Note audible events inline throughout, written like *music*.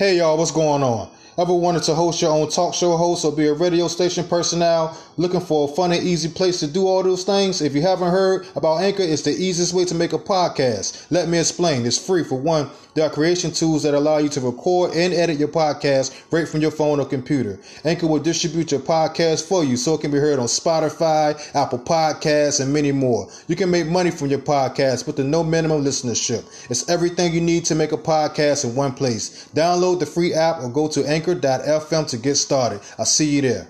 Hey y'all, what's going on? Ever wanted to host your own talk show host or be a radio station personnel looking for a fun and easy place to do all those things? If you haven't heard about Anchor, it's the easiest way to make a podcast. Let me explain. It's free for one. There are creation tools that allow you to record and edit your podcast right from your phone or computer. Anchor will distribute your podcast for you so it can be heard on Spotify, Apple Podcasts, and many more. You can make money from your podcast with the no minimum listenership. It's everything you need to make a podcast in one place. Download the free app or go to anchor.fm to get started. I'll see you there.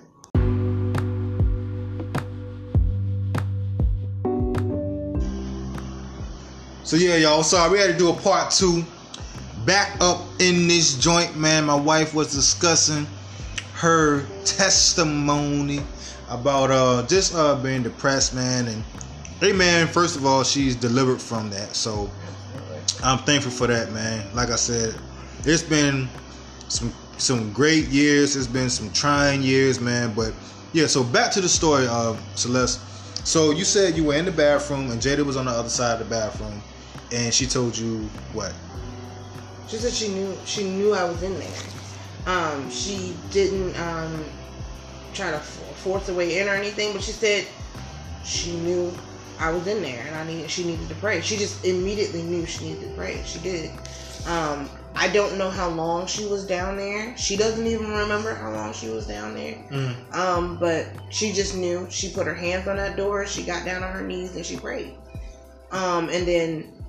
So yeah, y'all. Sorry, we had to do a part two. Back up in this joint, man. My wife was discussing her testimony about uh just uh being depressed, man. And hey, man. First of all, she's delivered from that, so I'm thankful for that, man. Like I said, it's been some some great years. It's been some trying years, man. But yeah, so back to the story of Celeste. So you said you were in the bathroom and Jada was on the other side of the bathroom, and she told you what? She said she knew she knew I was in there. Um, she didn't um, try to f- force a way in or anything, but she said she knew I was in there and I needed she needed to pray. She just immediately knew she needed to pray. She did. Um, I don't know how long she was down there. She doesn't even remember how long she was down there. Mm. Um, but she just knew. She put her hands on that door. She got down on her knees and she prayed. Um, and then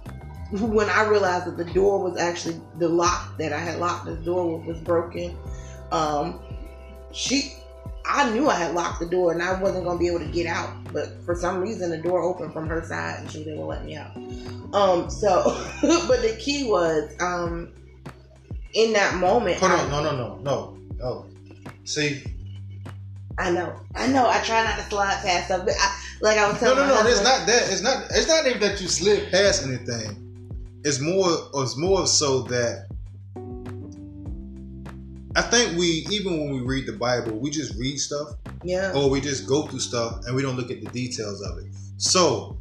*laughs* when I realized that the door was actually the lock that I had locked, the door was, was broken. Um, she, I knew I had locked the door and I wasn't gonna be able to get out, but for some reason the door opened from her side and she didn't let me out. Um, so, *laughs* but the key was, um, in that moment. Hold on, no, no, no, no, no. See, I know, I know. I try not to slide past stuff, but I, like I was no, telling no, my no. It's not that. It's not. It's not even that you slid past anything. It's more. It's more so that I think we, even when we read the Bible, we just read stuff Yeah, or we just go through stuff and we don't look at the details of it. So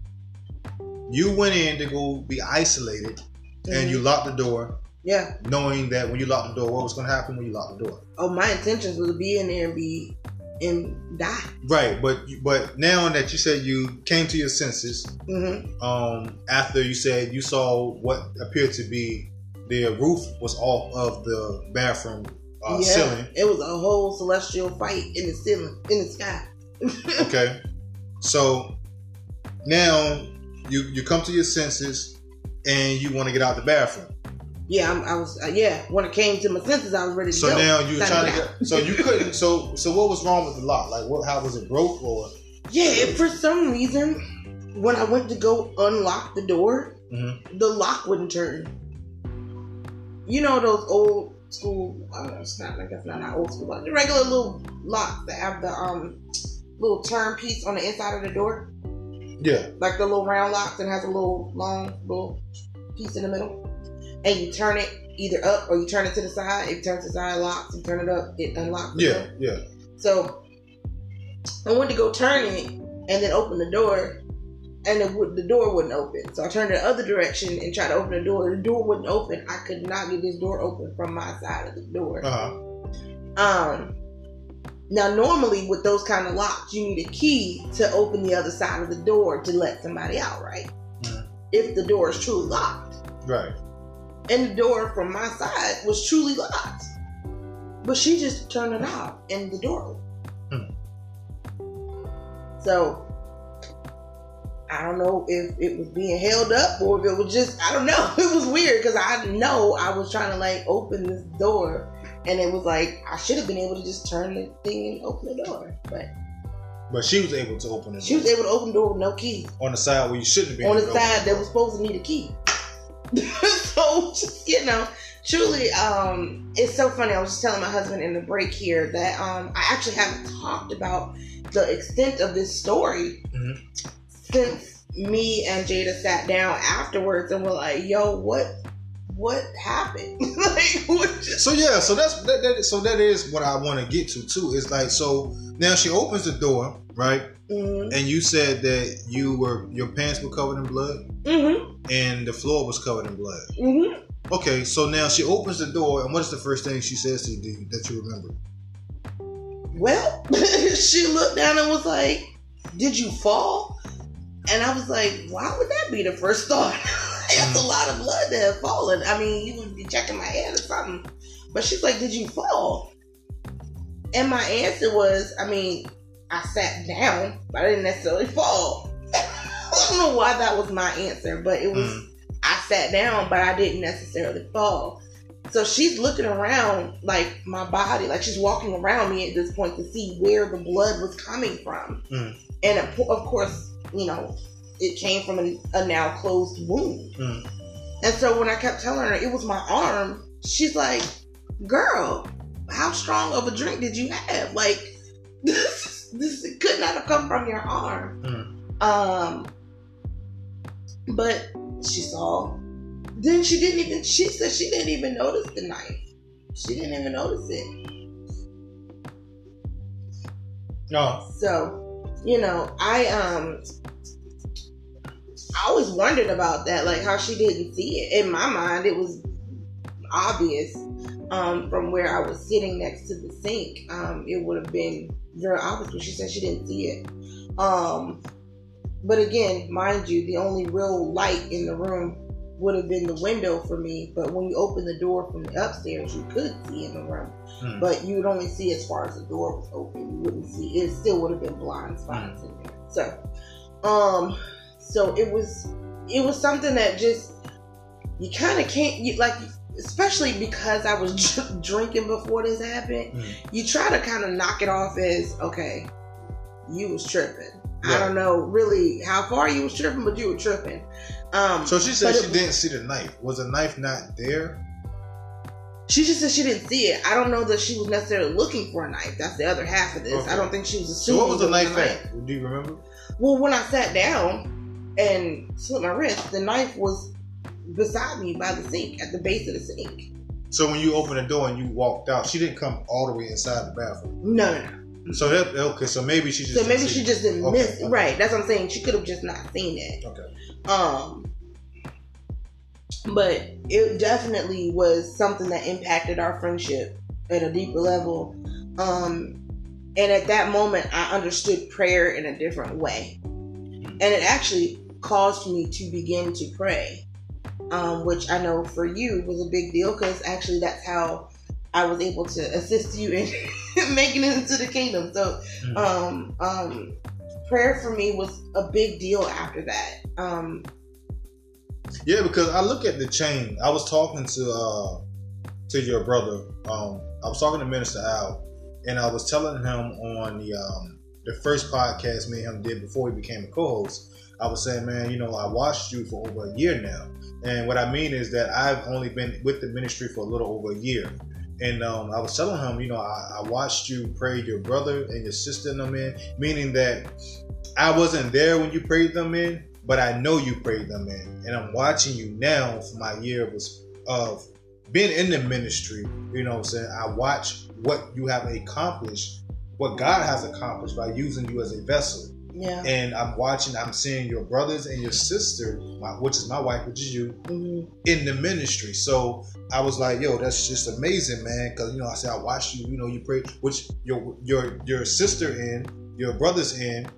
you went in to go be isolated and you mm-hmm. locked the door, yeah. knowing that when you locked the door, what was going to happen when you locked the door. Oh, my intentions was to be in there and be and die. Right, but but now that you said you came to your senses, hmm um, after you said you saw what appeared to be the roof was off of the bathroom uh, yeah, ceiling. it was a whole celestial fight in the ceiling, in the sky. *laughs* Okay, so now you you come to your senses and you want to get out the bathroom. Yeah, I'm, I was. Uh, yeah, when it came to my senses, I was ready to So go. now you were trying to get. So you *laughs* couldn't. So so what was wrong with the lock? Like what? How was it broke or? Yeah, if for some reason, when I went to go unlock the door, Mhm. the lock wouldn't turn. You know those old school? Uh, it's not like that's not not old school, but the regular little locks that have the um little turn piece on the inside of the door, Yeah. like the little round locks and has a little long little piece in the middle, and you turn it either up or you turn it to the side. If you turn it to the side, it locks. You turn it up, it unlocks. Yeah. Yeah. So I went to go turn it and then open the door, and it would, the door wouldn't open. So I turned the other direction and tried to open the door. The door wouldn't open. I could not get this door open from my side of the door. Uh huh. Um. Now, normally with those kind of locks, you need a key to open the other side of the door to let somebody out, right? Mhm. If the door is truly locked, Right. And the door from my side was truly locked, but she just turned it off and the door opened. Hmm. So I don't know if it was being held up or if it was just I don't know. *laughs* It was weird because I know I was trying to like open this door and it was like I should have been able to just turn the thing and open the door, but But she was able to open it she was able to open the door with no key on the side where you shouldn't be on the side that was supposed to need a key. *laughs* so you know, truly, um, it's so funny. I was just telling my husband in the break here that um, I actually haven't talked about the extent of this story Mhm. since me and Jada sat down afterwards and were like, "Yo, what, what happened? *laughs* like, what just?" So yeah, so that's that, that. So that is what I want to get to too. It's like so now she opens the door, right? Mhm. And you said that you were your pants were covered in blood Mhm. and the floor was covered in blood. Mhm. Okay, so now she opens the door, and what is the first thing she says to you that you remember? Well, *laughs* she looked down and was like, Did you fall? And I was like, Why would that be the first thought? *laughs* That's a lot of blood that have fallen. I mean, you would be checking my head or something. But she's like, Did you fall? And my answer was, I mean, I sat down, but I didn't necessarily fall. I don't know why that was my answer, but it was mm. I sat down, but I didn't necessarily fall. So she's looking around like my body, like she's walking around me at this point to see where the blood was coming from. Mm. And of course, you know, it came from a, a now closed wound. Mm. And so when I kept telling her it was my arm, she's like, "Girl, how strong of a drink did you have? Like *laughs* this, could not have come from your arm." Mm. Um, but she saw then she didn't even, she said she didn't even notice the knife. She didn't even notice it. No. So, you know, I, um, I always wondered about that, like how she didn't see it. In my mind, it was obvious um, from where I was sitting next to the sink. Um, it would have been obvious, but she said she didn't see it. Um, but again, mind you, the only real light in the room would have been the window for me, but when you open the door from the upstairs, you could see in the room, hmm. but you would only see as far as the door was open. You wouldn't see it. Still would have been blind spots hmm. in there. So, um, so it was it was something that just you kind of can't you like especially because I was *laughs* drinking before this happened. Hmm. You try to kind of knock it off as okay, you was tripping. I don't know really how far you was tripping, but you were tripping. Um, so she said she it, didn't see the knife. Was the knife not there? She just said she didn't see it. I don't know that she was necessarily looking for a knife. That's the other half of this. Okay. I don't think she was assuming. So what was the knife at? Do you remember? Well, when I sat down and slipped my wrist, the knife was beside me by the sink at the base of the sink. So when you opened the door and you walked out, she didn't come all the way inside the bathroom. No, no, no. So that okay, so maybe she just so maybe she just didn't okay, miss okay. right. That's what I'm saying. She could have just not seen it. Okay. Um, but it definitely was something that impacted our friendship at a deeper level. Um, and at that moment, I understood prayer in a different way, and it actually caused me to begin to pray, um, which I know for you was a big deal because actually that's how I was able to assist you in *laughs* making it into the kingdom. So, mm-hmm. um, um, prayer for me was a big deal after that. Um, yeah, because I look at the chain. I was talking to uh, to your brother. Um, I was talking to Minister Al, and I was telling him on the um, the first podcast me and him did before he became a co-host. I was saying, man, you know, I watched you for over a year now, and what I mean is that I've only been with the ministry for a little over a year. And um, I was telling him, you know, I, I, watched you pray your brother and your sister in them in, meaning that I wasn't there when you prayed them in, but I know you prayed them in. And I'm watching you now for my year of, of being in the ministry. You know I'm saying? I watch what you have accomplished, what God has accomplished by using you as a vessel. Yeah. And I'm watching, I'm seeing your brothers and your sister, my, which is my wife, which is you, mm-hmm. in the ministry. So I was like, yo, that's just amazing, man. Cause you know, I said I watched you, you know, you pray, which your your your sister in, your brother's in,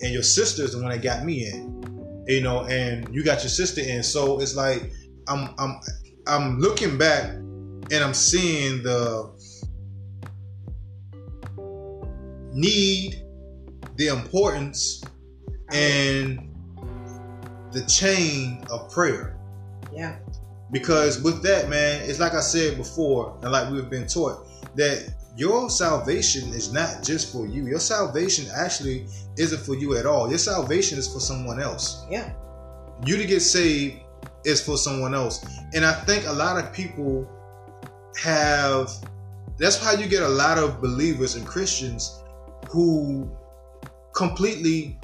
and your sister's the one that got me in. You know, and you got your sister in. So it's like I'm I'm I'm looking back and I'm seeing the need the importance and the chain of prayer. Yeah. Because with that, man, it's like I said before, and like we've been taught, that your salvation is not just for you. Your salvation actually isn't for you at all. Your salvation is for someone else. Yeah. You to get saved is for someone else. And I think a lot of people have that's how you get a lot of believers and Christians who completely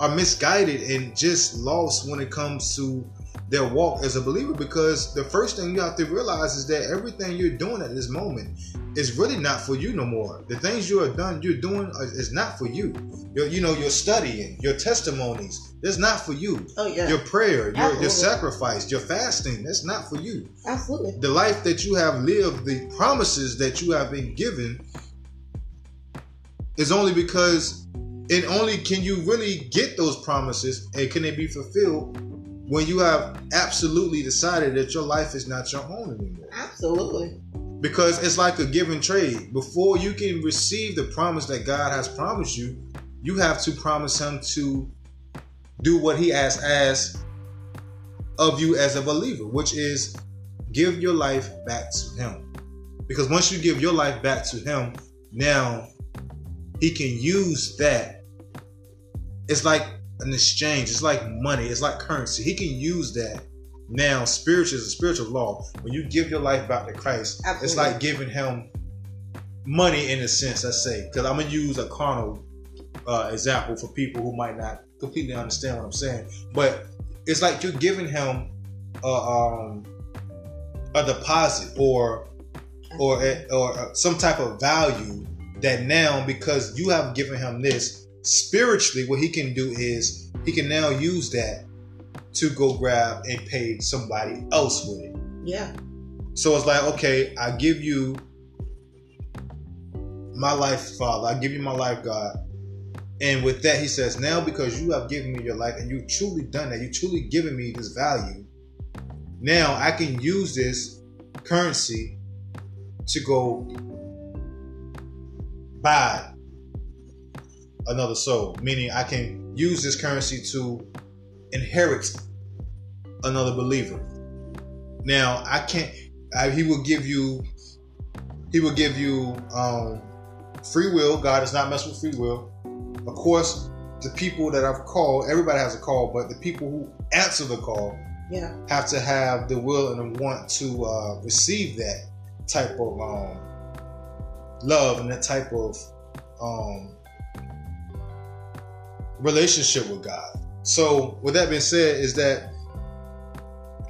are misguided and just lost when it comes to their walk as a believer because the first thing you have to realize is that everything you're doing at this moment is really not for you no more. The things you are done, you're doing is not for you. Your, you know, your studying, your testimonies, that's not for you. Oh yeah. Your prayer, your, your sacrifice, your fasting, that's not for you. Absolutely. The life that you have lived, the promises that you have been given, is only because, and only can you really get those promises and can they be fulfilled when you have absolutely decided that your life is not your own anymore. Absolutely. Because it's like a give and trade. Before you can receive the promise that God has promised you, you have to promise Him to do what He has asked of you as a believer, which is give your life back to Him. Because once you give your life back to Him, now He can use that. It's like an exchange. It's like money. It's like currency. He can use that. Now, spiritual is a spiritual law. When you give your life back to Christ, Absolutely. it's like giving him money in a sense. I say because I'm gonna use a carnal uh, example for people who might not completely understand what I'm saying. But it's like you're giving him a, um, a deposit or or or some type of value that now because you have given him this spiritually, what he can do is he can now use that to go grab and pay somebody else with it. Yeah. So it's like, okay, I give you my life, Father. I give you my life, God. And with that, he says, now because you have given me your life and you've truly done that, you've truly given me this value. Now I can use this currency to go buy another soul. Meaning I can use this currency to inherit another believer. Now I can't. I, he will give you. He will give you um, free will. God does not mess with free will. Of course, the people that I've called, everybody has a call, but the people who answer the call Yeah. have to have the will and the want to uh, receive that type of um, love and that type of um, relationship with God. So, with that being said, is that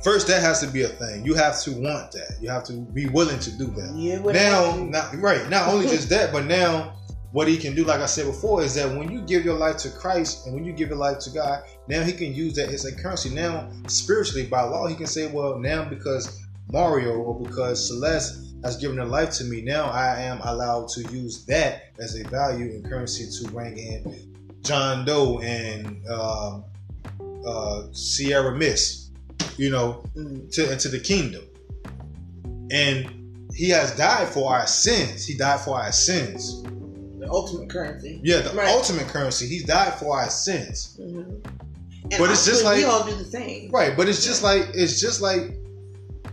first that has to be a thing. You have to want that. You have to be willing to do that. Yeah. Now, not right. Not only just that, but now what he can do, like I said before, is that when you give your life to Christ and when you give your life to God, now he can use that as a currency. Now, spiritually, by law, he can say, well, now because Mario or because Celeste has given her life to me, now I am allowed to use that as a value and currency to bring in John Doe and um, uh, Sierra Miss, you know, Mm. to into the kingdom. And he has died for our sins. He died for our sins. The ultimate currency. Yeah, the Right. ultimate currency. He died for our sins. hmm And But it's just honestly, we all do the same. Right, but it's just like it's just like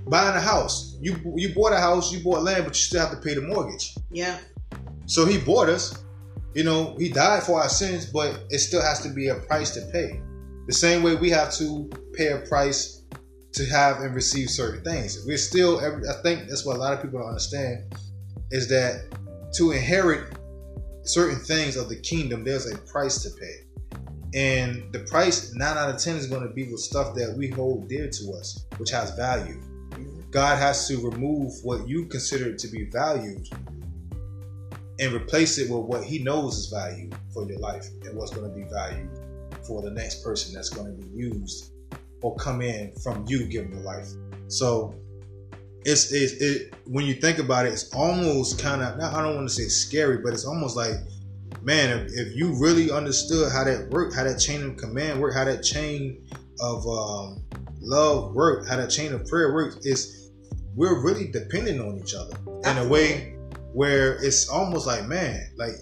buying a house. You you bought a house, you bought land, but you still have to pay the mortgage. Yeah. So he bought us. You know, he died for our sins, but it still has to be a price to pay. The same way we have to pay a price to have and receive certain things. We're still, I think that's what a lot of people don't understand is that to inherit certain things of the kingdom, there's a price to pay. And the price, nine out of 10, is going to be with stuff that we hold dear to us, which has value. God has to remove what you consider to be valued and replace it with what he knows is value for your life and what's going to be valued for the next person that's going to be used or come in from you giving the life. So it's, it's it when you think about it, it's almost kind of I don't want to say scary, but it's almost like man, if, if you really understood how that worked, how that chain of command worked, how that chain of um, love work, how that chain of prayer works, is we're really dependent on each other in a way where it's almost like man, like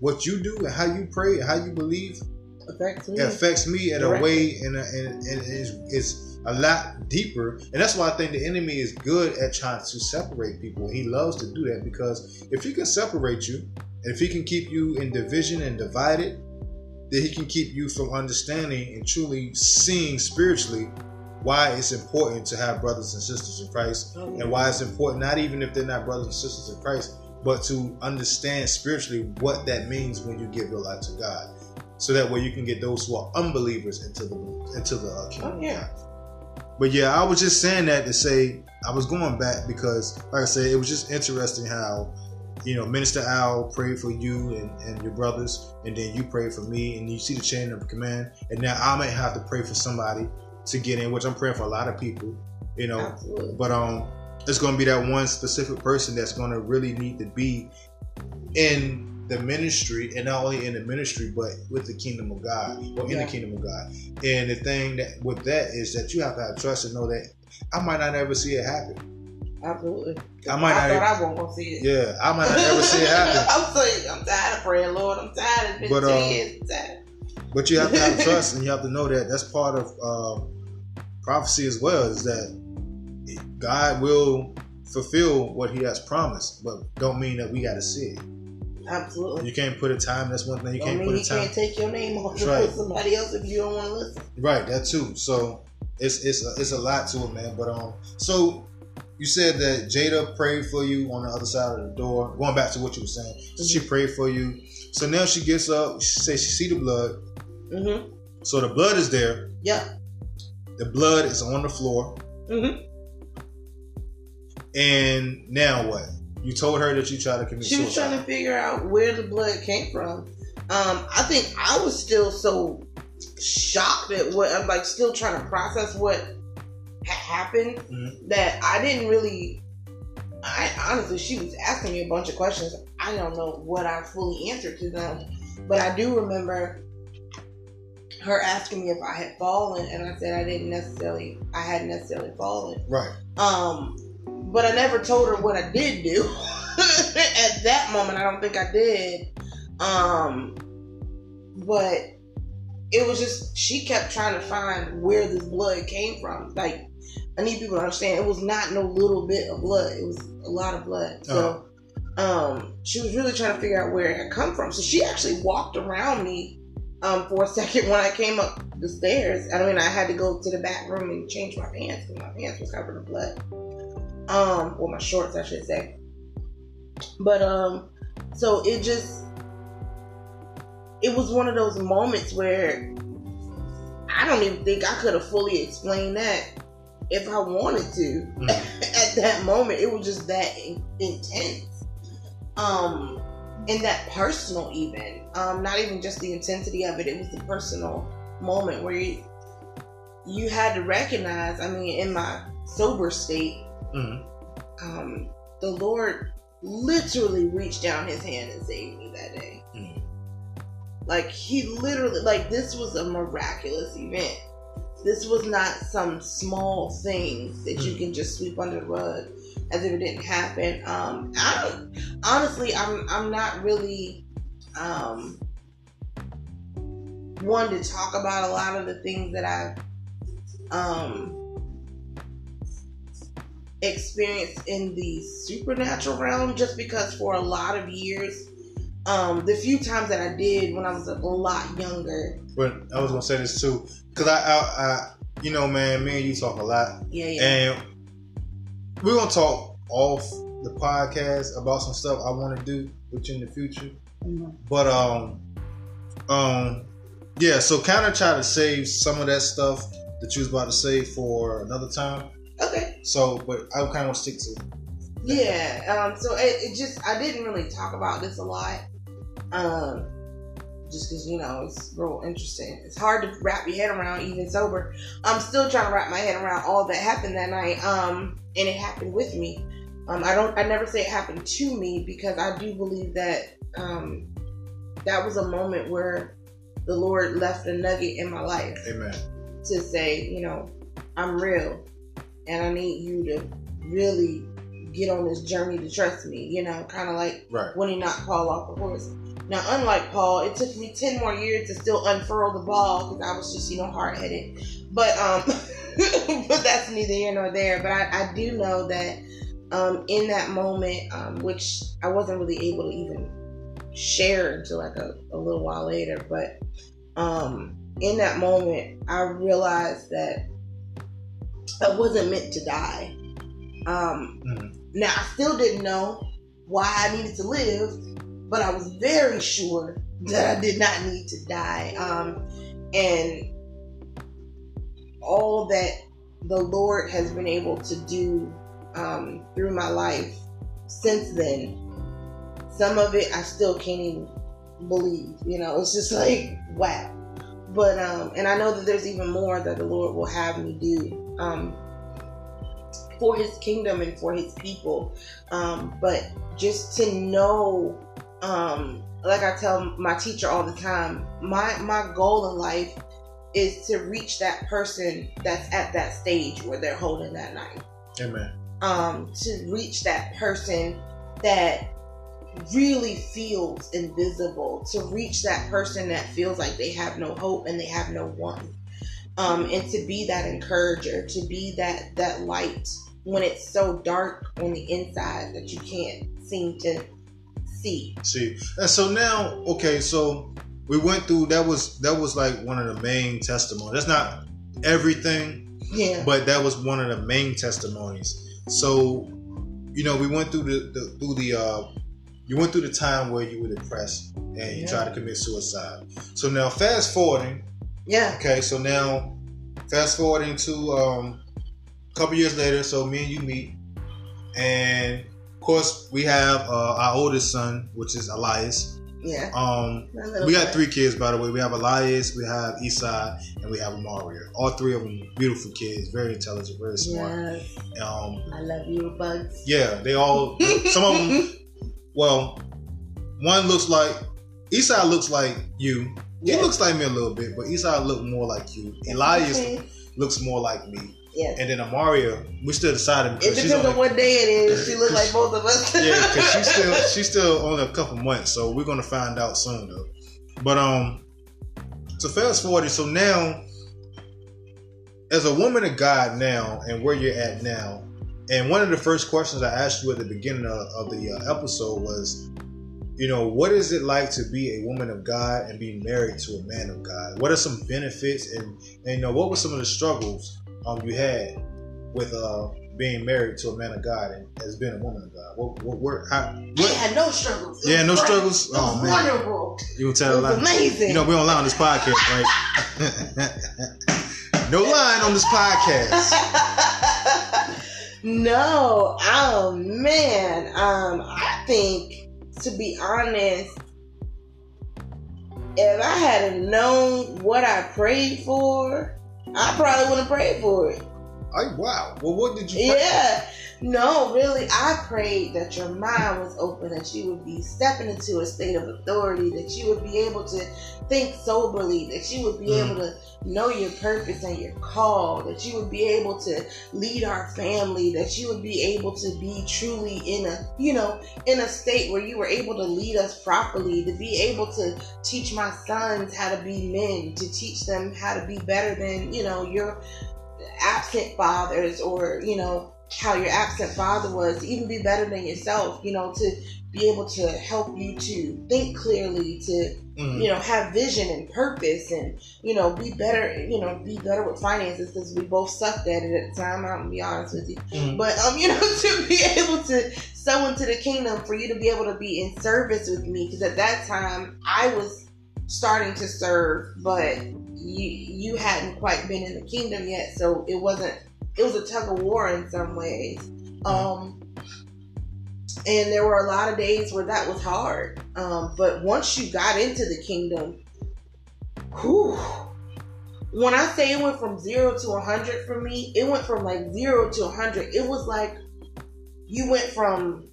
what you do and how you pray and how you believe Affects me. affects me in a way and, and, is a lot deeper. And that's why i think the enemy is good at trying to separate people. He loves to do that because if he can separate you if he can keep you in division and divided then he can keep you from understanding and truly seeing spiritually why it's important to have brothers and sisters in christ Oh, yeah. and why it's important not even if they're not brothers and sisters in christ but to understand spiritually what that means when you give your life to god so that way you can get those who are unbelievers into the into the uh, kingdom Oh, yeah. but yeah, I was just saying that to say I was going back because, like I said, it was just interesting how you know, Minister Al prayed for you and, and your brothers, and then you prayed for me, and you see the chain of command. And now I might have to pray for somebody to get in, which I'm praying for a lot of people, you know. Absolutely. But um, it's going to be that one specific person that's going to really need to be in the ministry, and not only in the ministry, but with the kingdom of God or in Yeah. the kingdom of God. And the thing that with that is that you have to have trust and know that I might not ever see it happen. Absolutely. I might I not. thought I wasn't gonna see it. yeah, I might not ever see it *laughs* happen. I'm saying I'm tired of praying, Lord. I'm tired. It's been But, um, years. But you have to have *laughs* trust, and you have to know that that's part of uh, prophecy as well. Is that God will fulfill what He has promised, but don't mean that we got to see it. Absolutely. You can't put a time. That's one thing you Don't can't mean put a time. can't take your name off and right. put somebody else if you don't want to listen. Right, that too. So it's it's a, it's a lot to it, man. But um, so you said that Jada prayed for you on the other side of the door. Going back to what you were saying, so she prayed for you. So now she gets up. She says she see the blood. Mm-hmm. So the blood is there. Yeah. The blood is on the floor. Mm-hmm. And now what? You told her that you tried to commit She was suicide. trying to figure out where the blood came from. Um, I think I was still so shocked at what I'm like, still trying to process what had happened Mhm. that I didn't really. I honestly, she was asking me a bunch of questions. I don't know what I fully answered to them, but I do remember her asking me if I had fallen, and I said I didn't necessarily, I hadn't necessarily fallen. Right. Um, but I never told her what I did do. *laughs* At that moment, I don't think I did. Um, but it was just she kept trying to find where this blood came from. Like I need people to understand, it was not no little bit of blood. It was a lot of blood. So, um, she was really trying to figure out where it had come from. So she actually walked around me. Um, for a *laughs* second when I came up the stairs, I mean, I had to go to the back room and change my pants because my pants was covered in blood um or my shorts I should say. But um so it just it was one of those moments where I don't even think I could have fully explained that if I wanted to. Mhm. *laughs* At that moment, it was just that in- intense. Um and that personal even. Um not even just the intensity of it, it was the personal moment where you you had to recognize, I mean, in my sober state, Mhm. um, the Lord literally reached down his hand and saved me that day. Mhm. Like he literally, like this was a miraculous event. This was not some small thing that you Mhm. can just sweep under the rug as if it didn't happen. Um, I honestly, I'm I'm not really um, one to talk about a lot of the things that I've um, experienced in the supernatural realm just because for a lot of years um the few times that i did when i was a lot younger But I was gonna say this too, because I, I, I, you know, man, me and you talk a lot, yeah yeah and we're gonna talk off the podcast about some stuff I want to do with you in the future. Mhm. But um, um, yeah. So kind of try to save some of that stuff that you was about to say for another time. okay So, but I kind of want to stick to. yeah um so it, it just i didn't really talk about this a lot um just because you know it's real interesting it's hard to wrap your head around even sober i'm still trying to wrap my head around all that happened that night um and it happened with me um i don't i never say it happened to me because i do believe that um that was a moment where the lord left a nugget in my life Amen. to say, you know, I'm real and I need you to really get on this journey to trust me, you know, kind of like Right. when he not call off the horse. Now, unlike Paul, it took me 10 more years to still unfurl the ball because I was just, you know, hard headed. But, um, *laughs* but that's neither here nor there. But I, I do know that, um, in that moment, um, which I wasn't really able to even share until like a, a little while later, but, um, in that moment, I realized that I wasn't meant to die. Um, Mhm. now, I still didn't know why I needed to live, but I was very sure that I did not need to die. Um, and all that the Lord has been able to do um, through my life since then, some of it I still can't even believe. You know, it's just like wow. But um, and I know that there's even more that the Lord will have me do um, for His kingdom and for His people. Um, but just to know, um, like I tell my teacher all the time, my my goal in life is to reach that person that's at that stage where they're holding that knife. Amen. Um, to reach that person that really feels invisible, to reach that person that feels like they have no hope and they have no one. Um, and to be that encourager, to be that that light when it's so dark on the inside that you can't seem to see. See, and so now, okay, so we went through that was that was like one of the main testimonies. That's not everything, Yeah. but that was one of the main testimonies. So, you know, we went through the, the through the uh you went through the time where you were depressed and you Yeah. tried to commit suicide. So now fast forwarding, Yeah. okay, so now fast forwarding to um a couple years later, so me and you meet and course we have uh, our oldest son, which is Elias. Yeah. Um we got three kids, by the way. We have Elias, we have Esai, and we have Mario. All three of them beautiful kids, very intelligent, very smart. Yes. Um, I love you, Bugs. yeah, they all. Some of them. *laughs* Well, one looks like Esai looks like you. He looks like me a little bit, but Esai look more like you. Elias Okay. looks more like me, Yes. and then Amaria, we still decided It because she's depends only, on what day it is. *laughs* She looks like both of us. *laughs* yeah, because she's *laughs* still she's still only a couple months, so we're gonna find out soon though. But um, so fast forward, so now, as a woman of God now, and where you're at now, and one of the first questions I asked you at the beginning of, of the uh, episode was, you know, what is it like to be a woman of God and be married to a man of God? What are some benefits, and, and you know, what were some of the struggles um you had with uh being married to a man of God and as being a woman of God? What, what, where, how, what, had no struggles. Yeah, no struggles. It was Oh man, wonderful. you tell a lie? amazing. You know we don't lie on this podcast, right? *laughs* no lying on this podcast. *laughs* no, oh man. Um, I think to be honest, if I had known what I prayed for, I probably would have pray for it. I wow. Well, what did you? pray? Yeah. No, really, I prayed that your mind was open, that you would be stepping into a state of authority, that you would be able to think soberly, that you would be Mm. able to know your purpose and your call, that you would be able to lead our family, that you would be able to be truly in a, you know, in a state where you were able to lead us properly, to be able to teach my sons how to be men, to teach them how to be better than, you know, your absent fathers or, you know, how your absent father was, to even be better than yourself, you know, to be able to help you to think clearly, to, Mhm. you know, have vision and purpose and, you know, be better, you know, be better with finances because we both sucked at it at the time. I'm gonna be honest with you. Mhm. But, um, *laughs* you know, to be able to sow into the kingdom, for you to be able to be in service with me, because at that time I was starting to serve, but you you hadn't quite been in the kingdom yet, so it wasn't. It was a tug of war in some ways. Um, and there were a lot of days where that was hard. Um, but once you got into the kingdom, whew, when I say it went from zero to a hundred for me, it went from like zero to a hundred. It was like you went from,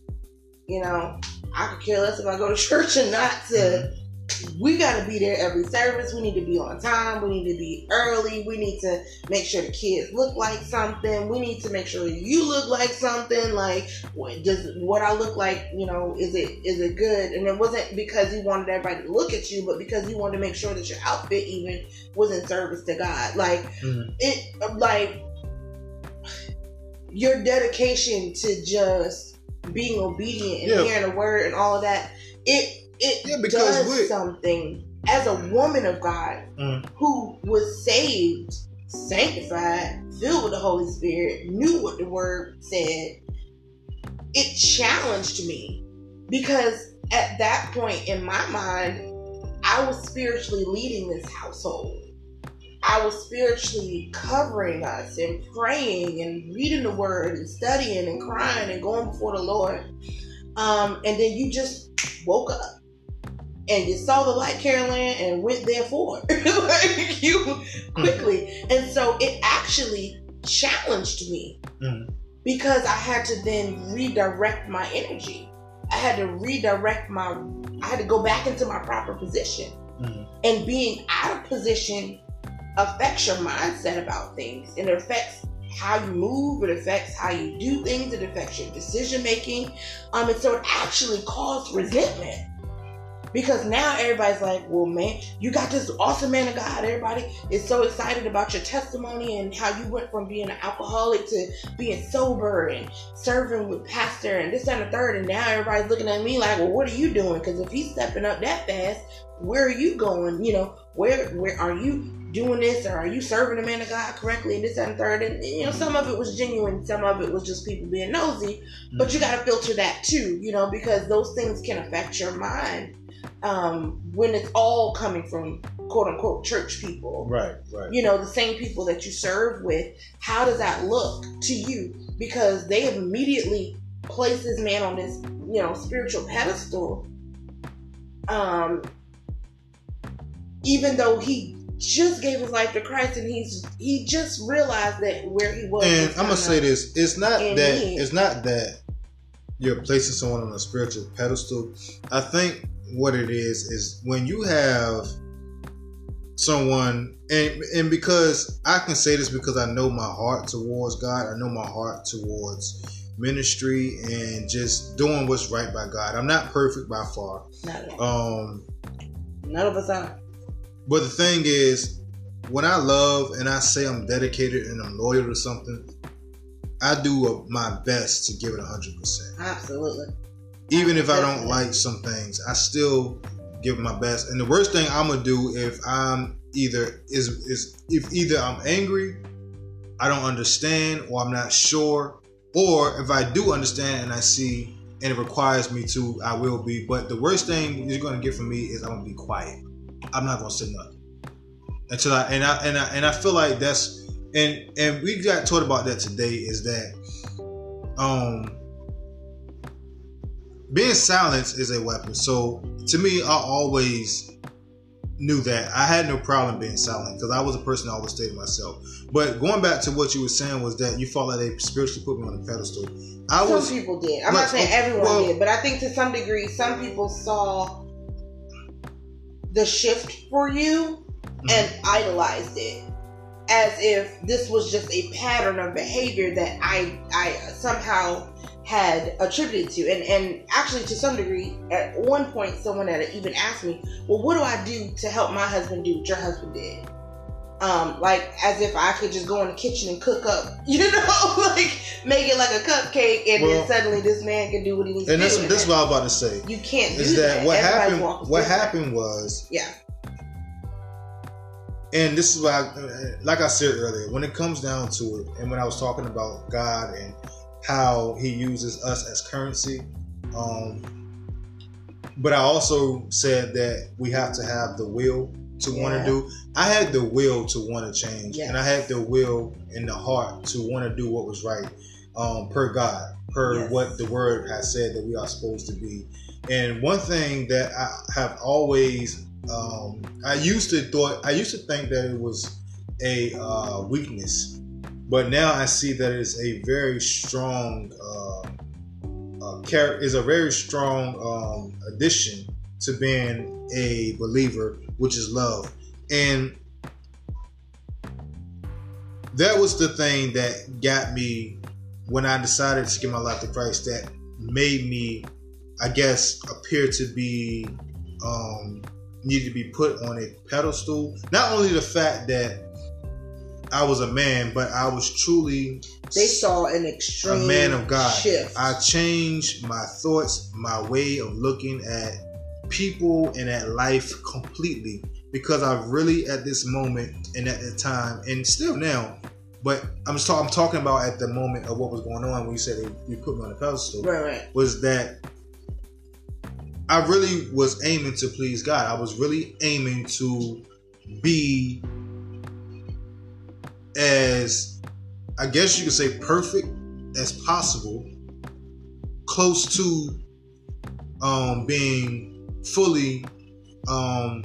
you know, I could care less if I go to *laughs* church or not to we got to be there every service. We need to be on time. We need to be early. We need to make sure the kids look like something. We need to make sure you look like something. Like, what, does what I look like? You know, is it is it good? And it wasn't because you wanted everybody to look at you, but because you wanted to make sure that your outfit even was in service to God. Like Mhm. it, like your dedication to just being obedient and Yeah. hearing the word and all of that. It it Yeah, because does something as a woman of God Mm. who was saved, sanctified, filled with the Holy Spirit, knew what the word said. It challenged me because at that point in my mind, I was spiritually leading this household. I was spiritually covering us and praying and reading the word and studying and crying and going before the Lord. Um, and then you just woke up and you saw the light, Carolyn, and went there for *laughs* like you quickly. Mm-hmm. And so it actually challenged me mm-hmm. because I had to then redirect my energy. I had to redirect my, I had to go back into my proper position. Mm-hmm. And being out of position affects your mindset about things. And it affects how you move, it affects how you do things, it affects your decision making. Um, and so it actually caused resentment. Because now everybody's like, well, man, you got this awesome man of God. Everybody is so excited about your testimony and how you went from being an alcoholic to being sober and serving with pastor and this and the third. And now everybody's looking at me like, well, what are you doing? Because if he's stepping up that fast, where are you going? You know, where where are you doing this or are you serving the man of God correctly and this and third and you know some of it was genuine some of it was just people being nosy but you mm. got to filter that too you know because those things can affect your mind um, when it's all coming from quote unquote church people. Right, right. You know, the same people that you serve with. How does that look to you? Because they have immediately placed this man on this, you know, spiritual pedestal. Um, even though he just gave his life to Christ and he's he just realized that where he was. And I'm gonna say this: it's not that it's not that you're placing someone on a spiritual pedestal. I think what it is is when you have someone and and because I can say this because I know my heart towards God, I know my heart towards ministry and just doing what's right by God. I'm not perfect by far. Not um none of us are. But the thing is, when I love and I say I'm dedicated and I'm loyal to something, I do my best to give it 100%. Absolutely even if I don't like some things, I still give my best. And the worst thing I'm gonna do if I'm either is is if either I'm angry, I don't understand, or I'm not sure, or if I do understand and I see and it requires me to, I will be. But the worst thing you're gonna get from me is I'm gonna be quiet. I'm not gonna say nothing until I and I and I and I feel like that's and and we got taught about that today is that um being silent is a weapon. So to me, I always knew that I had no problem being silent because I was a person that always stayed to myself. But going back to what you were saying was that you felt like they spiritually put me on a pedestal. I some was, people did. I'm not saying everyone well, did, but I think to some degree, some people saw the shift for you mm-hmm. and idolized it as if this was just a pattern of behavior that I I somehow had attributed to and and actually to some degree at one point someone had even asked me well what do i do to help my husband do what your husband did um, like as if I could just go in the kitchen and cook up, *laughs* you know, like make it like a cupcake, and well, then suddenly this man can do what he needs and to do. And this is what I was about to say. You can't is that, that. what happened? What happened was yeah. And this is why, like I said earlier, when it comes down to it, and when I was talking about God and how he uses us as currency. Um, but I also said that we have to have the will to yeah. want to do. I had the will to want to change, yes. and I had the will and the heart to want to do what was right, um, per God, per yes. what the Word has said that we are supposed to be. And one thing that I have always, um, I used to thought, I used to think that it was a uh, weakness but now I see that it's a very strong uh, uh, character, is a very strong um, addition to being a believer, which is love. And that was the thing that got me when I decided to give my life to Christ. That made me, I guess, appear to be um, needed to be put on a pedestal. Not only the fact that I was a man, but I was truly they saw an extreme a man of God. Shift. I changed my thoughts, my way of looking at people and at life completely because I really at this moment and at the time and still now, but I'm just talking. I'm talking about at the moment of what was going on when you said you put me on the pedestal. Right, right. Was that I really was aiming to please God. I was really aiming to be as I guess you could say perfect as possible, close to um, being fully um,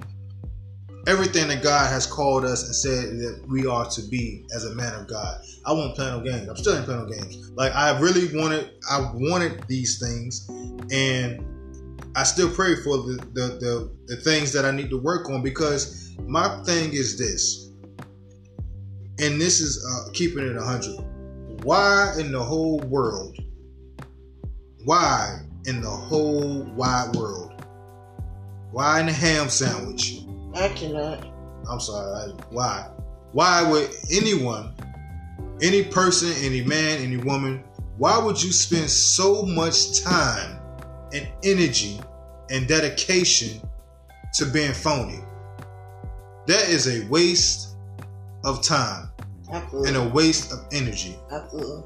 everything that God has called us and said that we are to be as a man of God. I won't play no games. I'm still ain't playing no games. Like I really wanted, I wanted these things, and I still pray for the the, the, the things that I need to work on because my thing is this, and this is uh, keeping it hundred. Why in the whole world? Why in the whole wide world? Why in the ham sandwich? I cannot. I'm sorry. I, why? Why would anyone, any person, any man, any woman, why would you spend so much time and energy and dedication to being phony? That is a waste of time Absolutely. and a waste of energy. Absolutely.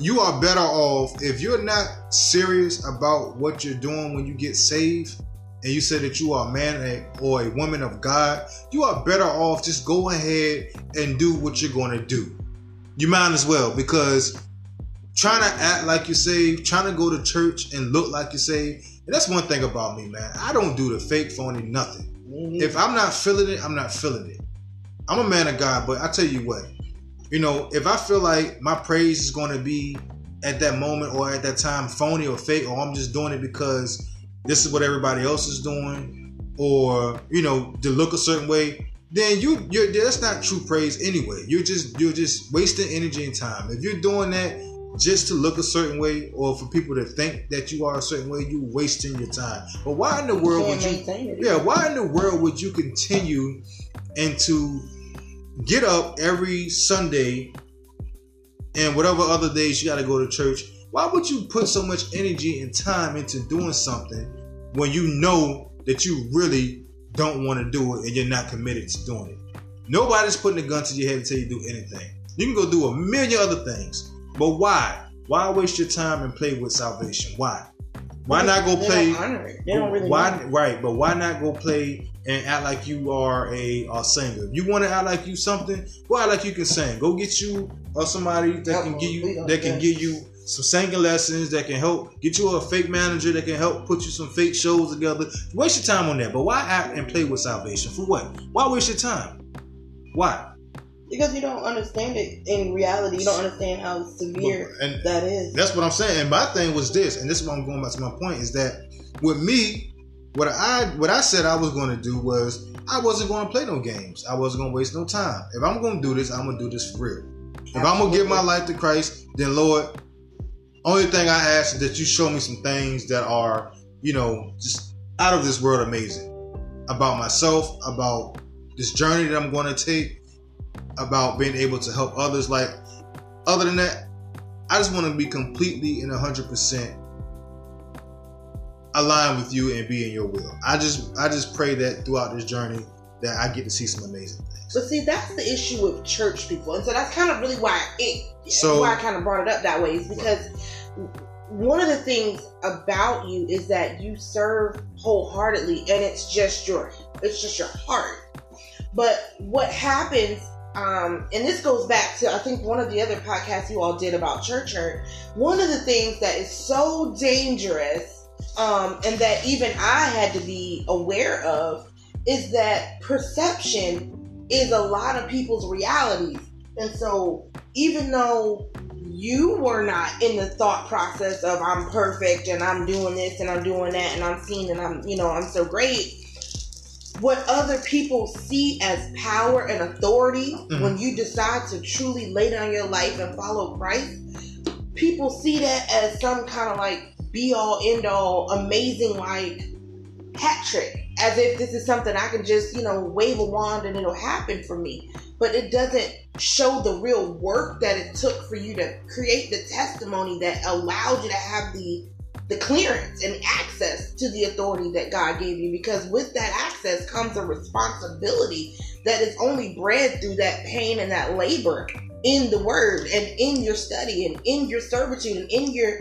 You are better off if you're not serious about what you're doing when you get saved and you say that you are a man or a woman of God, you are better off just go ahead and do what you're going to do. You might as well because trying to act like you're saved, trying to go to church and look like you're saved, and that's one thing about me, man. I don't do the fake, phony, nothing. If I'm not feeling it, I'm not feeling it. I'm a man of God, but I tell you what, you know, if I feel like my praise is going to be at that moment or at that time phony or fake, or I'm just doing it because this is what everybody else is doing, or you know, to look a certain way, then you you're that's not true praise anyway. You're just you're just wasting energy and time. If you're doing that just to look a certain way or for people to think that you are a certain way, you're wasting your time. But why in the world would you Yeah, why in the world would you continue and to get up every Sunday and whatever other days you gotta go to church? Why would you put so much energy and time into doing something when you know that you really don't want to do it and you're not committed to doing it? Nobody's putting a gun to your head tell you to do anything. You can go do a million other things, but why? Why waste your time and play with salvation? Why? Why not go play? don't honor it. They don't really why? Right, but why not go play and act like you are a, a singer? You want to act like you something? Go act like you can sing. Go get you or somebody that can give you that can give you some singing lessons that can help get you a fake manager that can help put you some fake shows together. Waste your time on that. But why act and play with salvation? For what? Why waste your time? Why? Because you don't understand it in reality. You don't understand how severe And that is. That's what I'm saying. And my thing was this, and this is what I'm going back to my point, is that with me, what I what I said I was going to do was I wasn't going to play no games. I wasn't going to waste no time. If I'm going to do this, I'm going to do this for real. If I'm going to give my life to Christ, then Lord, only thing I ask is that you show me some things that are, you know, just out of this world amazing about myself, about this journey that I'm going to take, about being able to help others. Like, other than that, I just want to be completely and 100% aligned with you and be in your will. I just I just pray that throughout this journey that I get to see some amazing things. But see, that's the issue with church people, and so that's kind of really why it So- why I kind of brought it up that way is because one of the things about you is that you serve wholeheartedly, and it's just your it's just your heart. But what happens, um, and this goes back to I think one of the other podcasts you all did about church hurt. One of the things that is so dangerous, um, and that even I had to be aware of, is that perception is a lot of people's realities. And so, even though you were not in the thought process of I'm perfect and I'm doing this and I'm doing that and I'm seen and I'm, you know, I'm so great, what other people see as power and authority Mhm. when you decide to truly lay down your life and follow Christ, people see that as some kind of like be all end all amazing like hat trick as if this is something I can just, you know, wave a wand and it'll happen for me. But it doesn't show the real work that it took for you to create the testimony that allowed you to have the the clearance and access to the authority that God gave you because with that access comes a responsibility that is only bred through that pain and that labor in the word and in your study and in your servitude and in your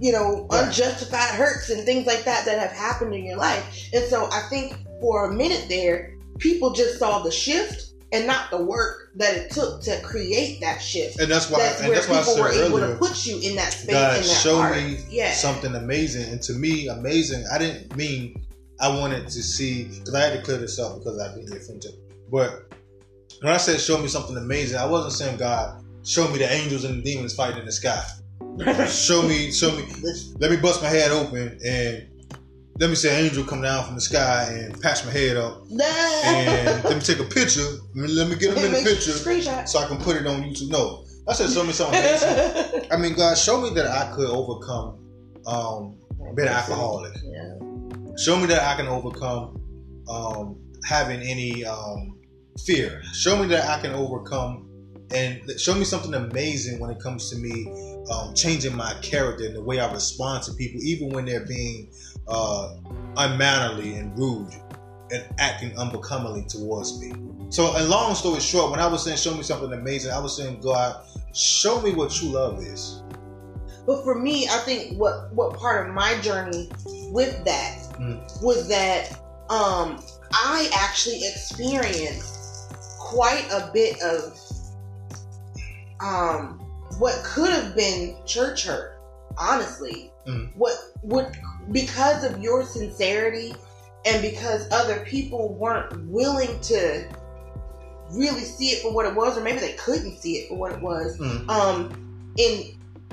you know Right. unjustified hurts and things like that that have happened in your life and so i think for a minute there people just saw the shift and not the work that it took to create that shift. And that's why, That's and where that's people said were able earlier, to put you in that space. God in that show art. me yeah. something amazing. And to me, amazing, I didn't mean I wanted to see, because I had to clear this up because I've been your friend. But when I said show me something amazing, I wasn't saying, God, show me the angels and the demons fighting in the sky. Show me, show me, let me bust my head open and let me see an angel come down from the sky and patch my head up and let me take a picture. Let me get them in the picture Screenshot. so I can put it on YouTube. No, I said show me something. *laughs* I mean, God, show me that I could overcome um, being an alcoholic. Yeah. Show me that I can overcome um, having any um, fear. Show me that I can overcome and show me something amazing when it comes to me um, changing my character and the way I respond to people, even when they're being uh, unmannerly and rude and acting unbecomingly towards me. So, a long story short, when I was saying show me something amazing, I was saying, God, show me what true love is. But for me, I think what what part of my journey with that Mm. was that um I actually experienced quite a bit of um what could have been church hurt, honestly. Mm. What would because of your sincerity and because other people weren't willing to really see it for what it was, or maybe they couldn't see it for what it was. Mm. Um, and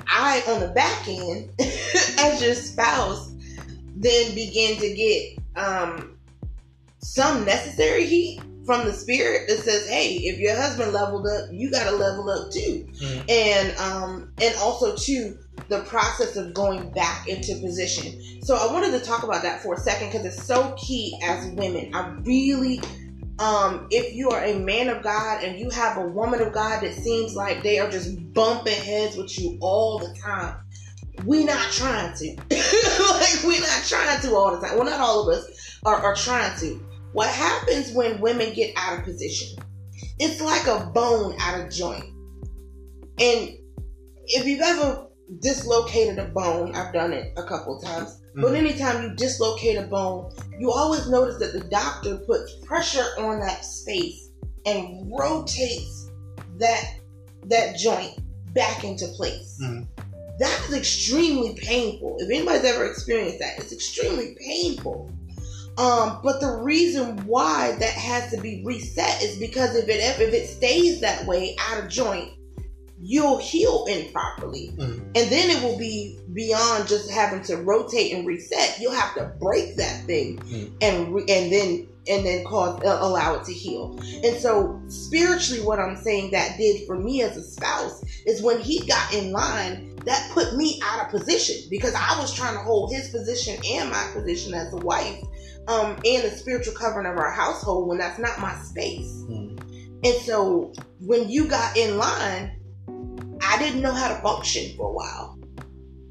I, on the back end, *laughs* as your spouse, then begin to get um, some necessary heat from the spirit that says, "Hey, if your husband leveled up, you got to level up too." Mm. And um, and also too the process of going back into position. So I wanted to talk about that for a second because it's so key as women. I really um, if you are a man of God and you have a woman of God that seems like they are just bumping heads with you all the time, we not trying to. *laughs* like we're not trying to all the time. Well, not all of us are, are trying to. What happens when women get out of position? It's like a bone out of joint. And if you've ever dislocated a bone, I've done it a couple times. But Mhm. anytime you dislocate a bone, you always notice that the doctor puts pressure on that space and rotates that that joint back into place. Mhm. That is extremely painful. If anybody's ever experienced that, it's extremely painful. Um, but the reason why that has to be reset is because if it if it stays that way out of joint, you'll heal improperly, Mhm. and then it will be beyond just having to rotate and reset. You'll have to break that thing Mhm. and re- and then and then cause uh, allow it to heal. And so spiritually, what I'm saying that did for me as a spouse is when he got in line, that put me out of position because I was trying to hold his position and my position as a wife, um, and the spiritual covering of our household when that's not my space. Mm. And so when you got in line, I didn't know how to function for a while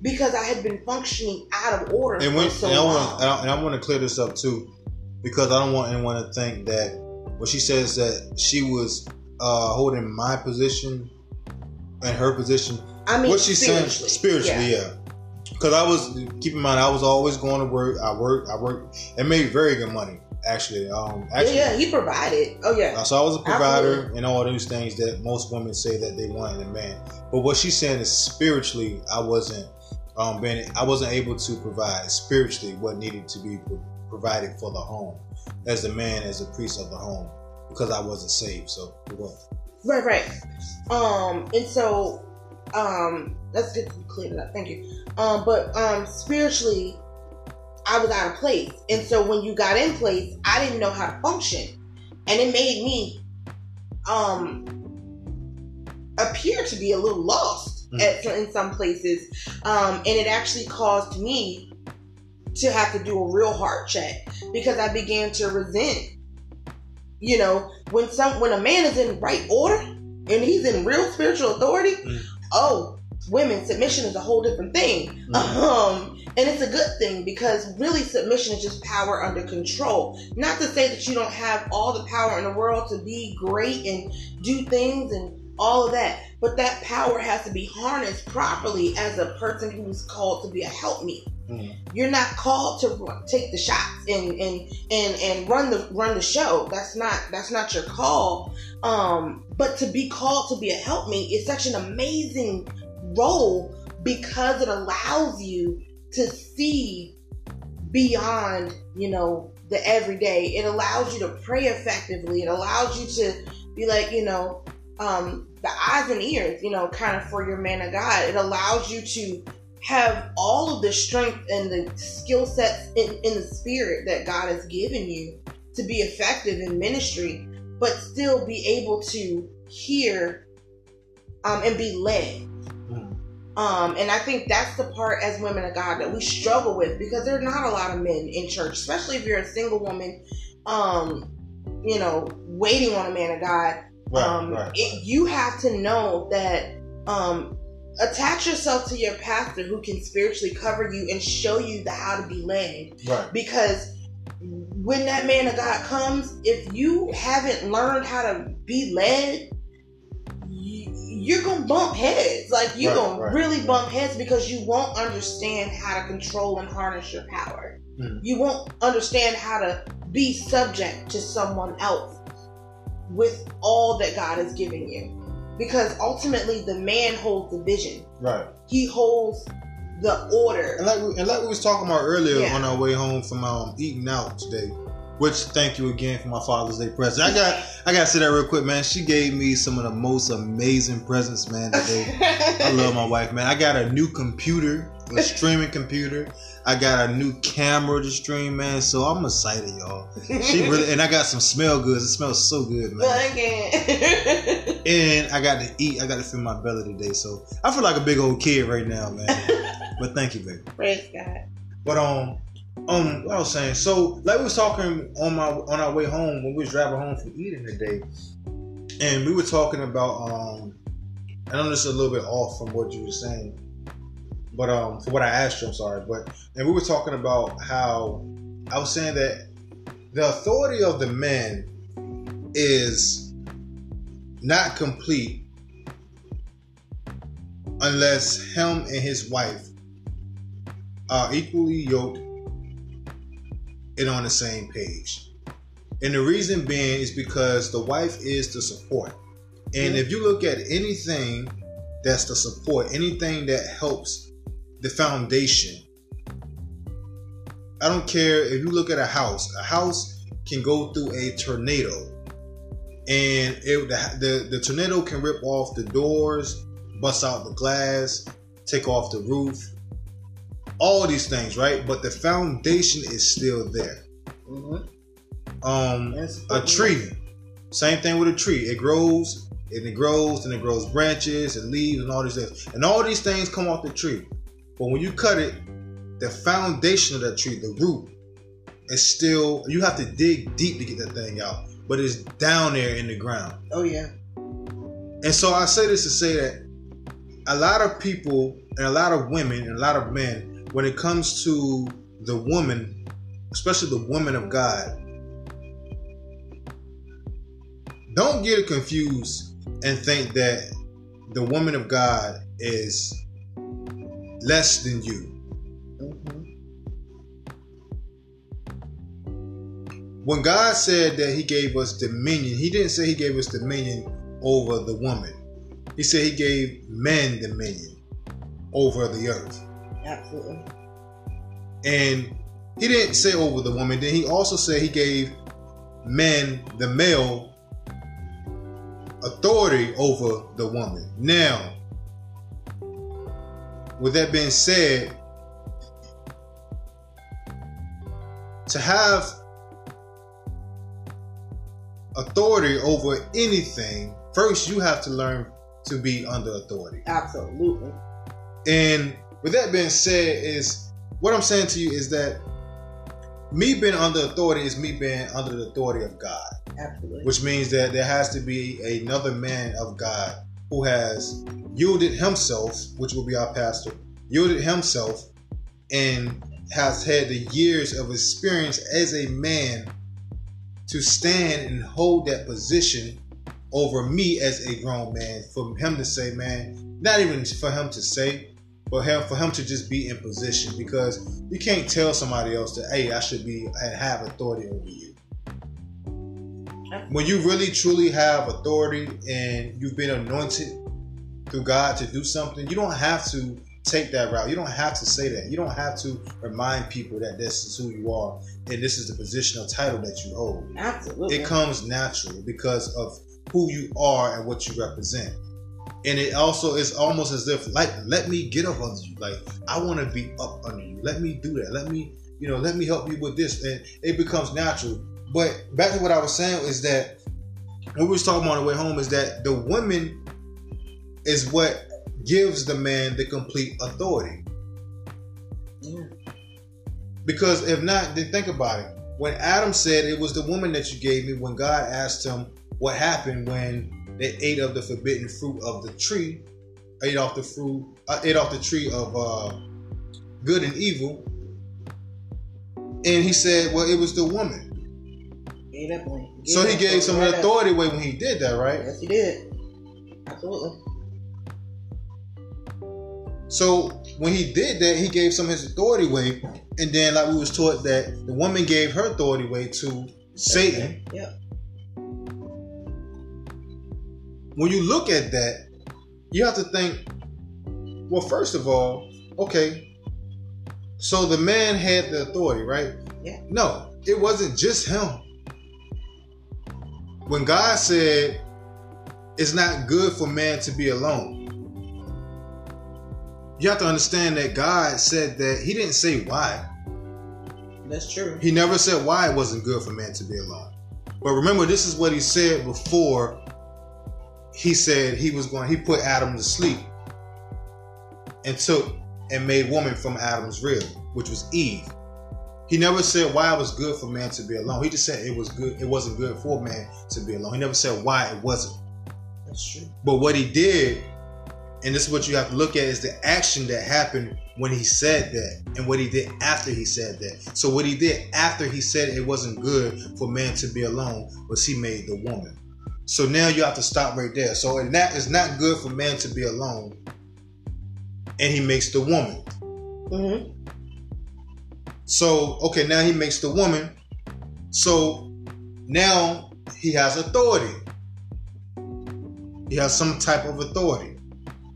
because I had been functioning out of order And, when, for so and, I long. want, and I- want to clear this up too, because I don't want anyone to think that when she says that she was uh, holding my position and her position, I mean, what she's saying spiritually, spiritually, yeah. yeah. Because I was keep in mind, I was always going to work. I worked, I worked, and made very good money actually. Um, actually, yeah, yeah, he provided. Oh yeah, Uh, So I was a provider and all those things that most women say that they want in a man. But what she's saying is spiritually, I wasn't um, being, I wasn't able to provide spiritually what needed to be provided for the home as the man, as a priest of the home, because I wasn't saved. So right, right. Um, and so, um, let's get cleared up. Thank you. Um, but um, spiritually, I was out of place, and so when you got in place, I didn't know how to function, and it made me um appear to be a little lost Mm. at in some places, um, and it actually caused me to have to do a real heart check because I began to resent. You know, when some when a man is in right order and he's in real spiritual authority, Mm. Oh, women submission is a whole different thing. Mm. Um, and it's a good thing because really submission is just power under control. Not to say that you don't have all the power in the world to be great and do things and all of that. But that power has to be harnessed properly as a person who's called to be a helpmeet. Mhm. You're not called to take the shots and and and and run the run the show. That's not that's not your call. Um, but to be called to be a helpmeet is such an amazing role because it allows you to see beyond you know the everyday. It allows you to pray effectively. It allows you to be like you know um, the eyes and ears, you know, kind of for your man of God. It allows you to have all of the strength and the skill sets in, in the spirit that God has given you to be effective in ministry, but still be able to hear um, and be led. Mhm. Um, and I think that's the part as women of God that we struggle with because there are not a lot of men in church, especially if you're a single woman, um, you know, waiting on a man of God Right, um, right. It, you have to know that um, attach yourself to your pastor who can spiritually cover you and show you the how to be led. right. Because when that man of God comes, if you haven't learned how to be led, you, you're gonna bump heads. Like you're Right, gonna right, really bump heads because you won't understand how to control and harness your power. Mhm. You won't understand how to be subject to someone else with all that God has given you. Because ultimately the man holds the vision. Right. He holds the order. And like we, and like we was talking about earlier Yeah. on our way home from um, eating out today, which thank you again for my Father's Day present. I got I got to say that real quick, man. She gave me some of the most amazing presents, man. Today, I *laughs* love my wife, man. I got a new computer, a *laughs* streaming computer. I got a new camera to stream, man. So I'm excited, y'all. She really and I got some smell goods. It smells so good, man. *laughs* And I got to eat. I got to fill my belly today. So I feel like a big old kid right now, man. *laughs* but thank you, baby. Praise God. But um, um, what I was saying. So like we was talking on my on our way home when we was driving home from eating today, and we were talking about um, and I know this is a little bit off from what you were saying, but um, for what I asked you, I'm sorry, but and we were talking about how I was saying that the authority of the man is not complete unless him and his wife are equally yoked and on the same page. And the reason being is because the wife is the support. And if you look at anything that's the support, anything that helps the foundation, I don't care if you look at a house, a house can go through a tornado. And it, the, the, the tornado can rip off the doors, bust out the glass, take off the roof, all these things, right? But the foundation is still there. Mhm. Um, a tree, same thing with a tree. It grows and it grows and it grows branches and leaves and all these things, and all these things come off the tree. But when you cut it, the foundation of that tree, the root, is still. You have to dig deep to get that thing out, but it's down there in the ground. Oh yeah. And so I say this to say that a lot of people and a lot of women and a lot of men, when it comes to the woman, especially the woman of God, don't get it confused and think that the woman of God is less than you. Mhm. When God said that He gave us dominion, He didn't say He gave us dominion over the woman. He said He gave men dominion over the earth. Absolutely. And He didn't say over the woman. Then He also said He gave men, the male, authority over the woman. Now, with that being said, to have authority over anything, first you have to learn to be under authority. Absolutely. And with that being said, is what I'm saying to you is that me being under authority is me being under the authority of God, Absolutely. which means that there has to be another man of God who has yielded himself, which will be our pastor, yielded himself and has had the years of experience as a man to stand and hold that position over me as a grown man. For him to say, man, not even for him to say, but him for him to just be in position because you can't tell somebody else that hey, I should be and have authority over you. When you really truly have authority and you've been anointed through God to do something, you don't have to take that route. You don't have to say that. You don't have to remind people that this is who you are and this is the position or title that you hold. Absolutely. It comes natural because of who you are and what you represent. And it also is almost as if like let me get up under you. Like I want to be up under you. Let me do that. Let me, you know, let me help you with this. And it becomes natural. But back to what I was saying is that what we was talking about on the way home is that the women is what gives the man the complete authority. Yeah. Because if not, then think about it. When Adam said it was the woman that you gave me, when God asked him what happened when they ate of the forbidden fruit of the tree, ate off the fruit, uh, ate off the tree of uh, good and evil, and he said, "Well, it was the woman." So he gave some authority away when he did that, right? Yes, he did. Absolutely. So when he did that, he gave some of his authority away, and then like we was taught that the woman gave her authority away to Satan. Yep. When you look at that, you have to think. Well, first of all, okay, so the man had the authority, right? Yeah. No, it wasn't just him. When God said it's not good for man to be alone, you have to understand that God said that He didn't say why. That's true. He never said why it wasn't good for man to be alone. But remember, this is what he said before he said he was going, he put Adam to sleep and took and made woman from Adam's rib, which was Eve. He never said why it was good for man to be alone. He just said it was good, it wasn't good for man to be alone. He never said why it wasn't. That's true. But what he did, and this is what you have to look at, is the action that happened when he said that and what he did after he said that. So what he did after he said it wasn't good for man to be alone was he made the woman. So now you have to stop right there. So and that is not good for man to be alone. And he makes the woman. Mm-hmm. So okay, now he makes the woman. So now he has authority. He has some type of authority.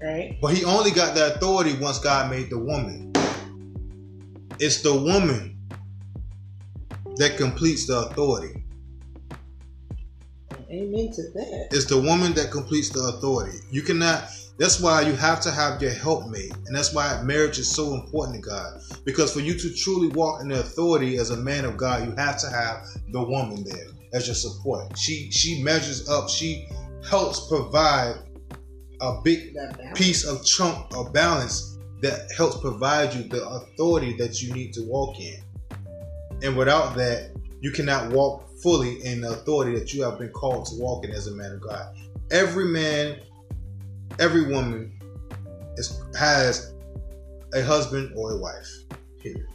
Right. But he only got the authority once God made the woman. It's the woman that completes the authority. Amen to that. It's the woman that completes the authority. You cannot. That's why you have to have your helpmate, and that's why marriage is so important to God. Because for you to truly walk in the authority as a man of God, you have to have the woman there as your support. She she measures up. She helps provide a big piece of chunk of balance that helps provide you the authority that you need to walk in. And without that, you cannot walk fully in the authority that you have been called to walk in as a man of God. Every man, every woman is, has a husband or a wife. Period.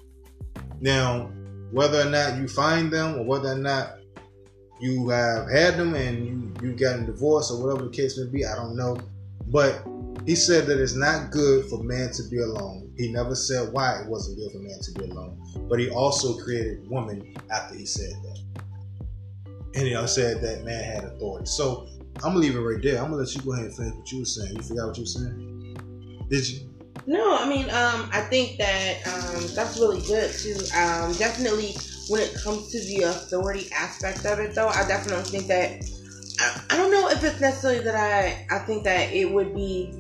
Now, whether or not you find them or whether or not you have had them and you, you got a divorce or whatever the case may be, I don't know. But he said that it's not good for man to be alone. He never said why it wasn't good for man to be alone. But he also created woman after he said that. And he also said that man had authority. So I'm gonna leave it right there. I'm gonna let you go ahead and finish what you were saying. You forgot what you were saying? Did you? No, I mean, um, I think that um, that's really good too. Um, definitely, when it comes to the authority aspect of it, though, I definitely think that I, I don't know if it's necessarily that I I think that it would be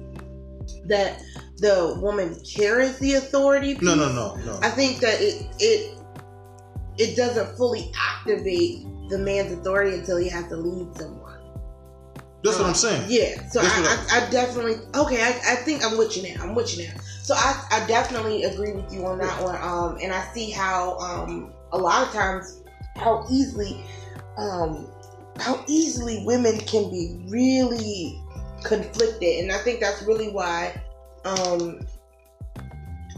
that the woman carries the authority. No, no, no, no. I think that it it it doesn't fully activate the man's authority until he has to lead someone. That's what I'm saying. Yeah, so I, I, I definitely okay. I, I think I'm with you now. I'm with you now. So I, I definitely agree with you on that one. Um, and I see how um a lot of times how easily um how easily women can be really conflicted, and I think that's really why um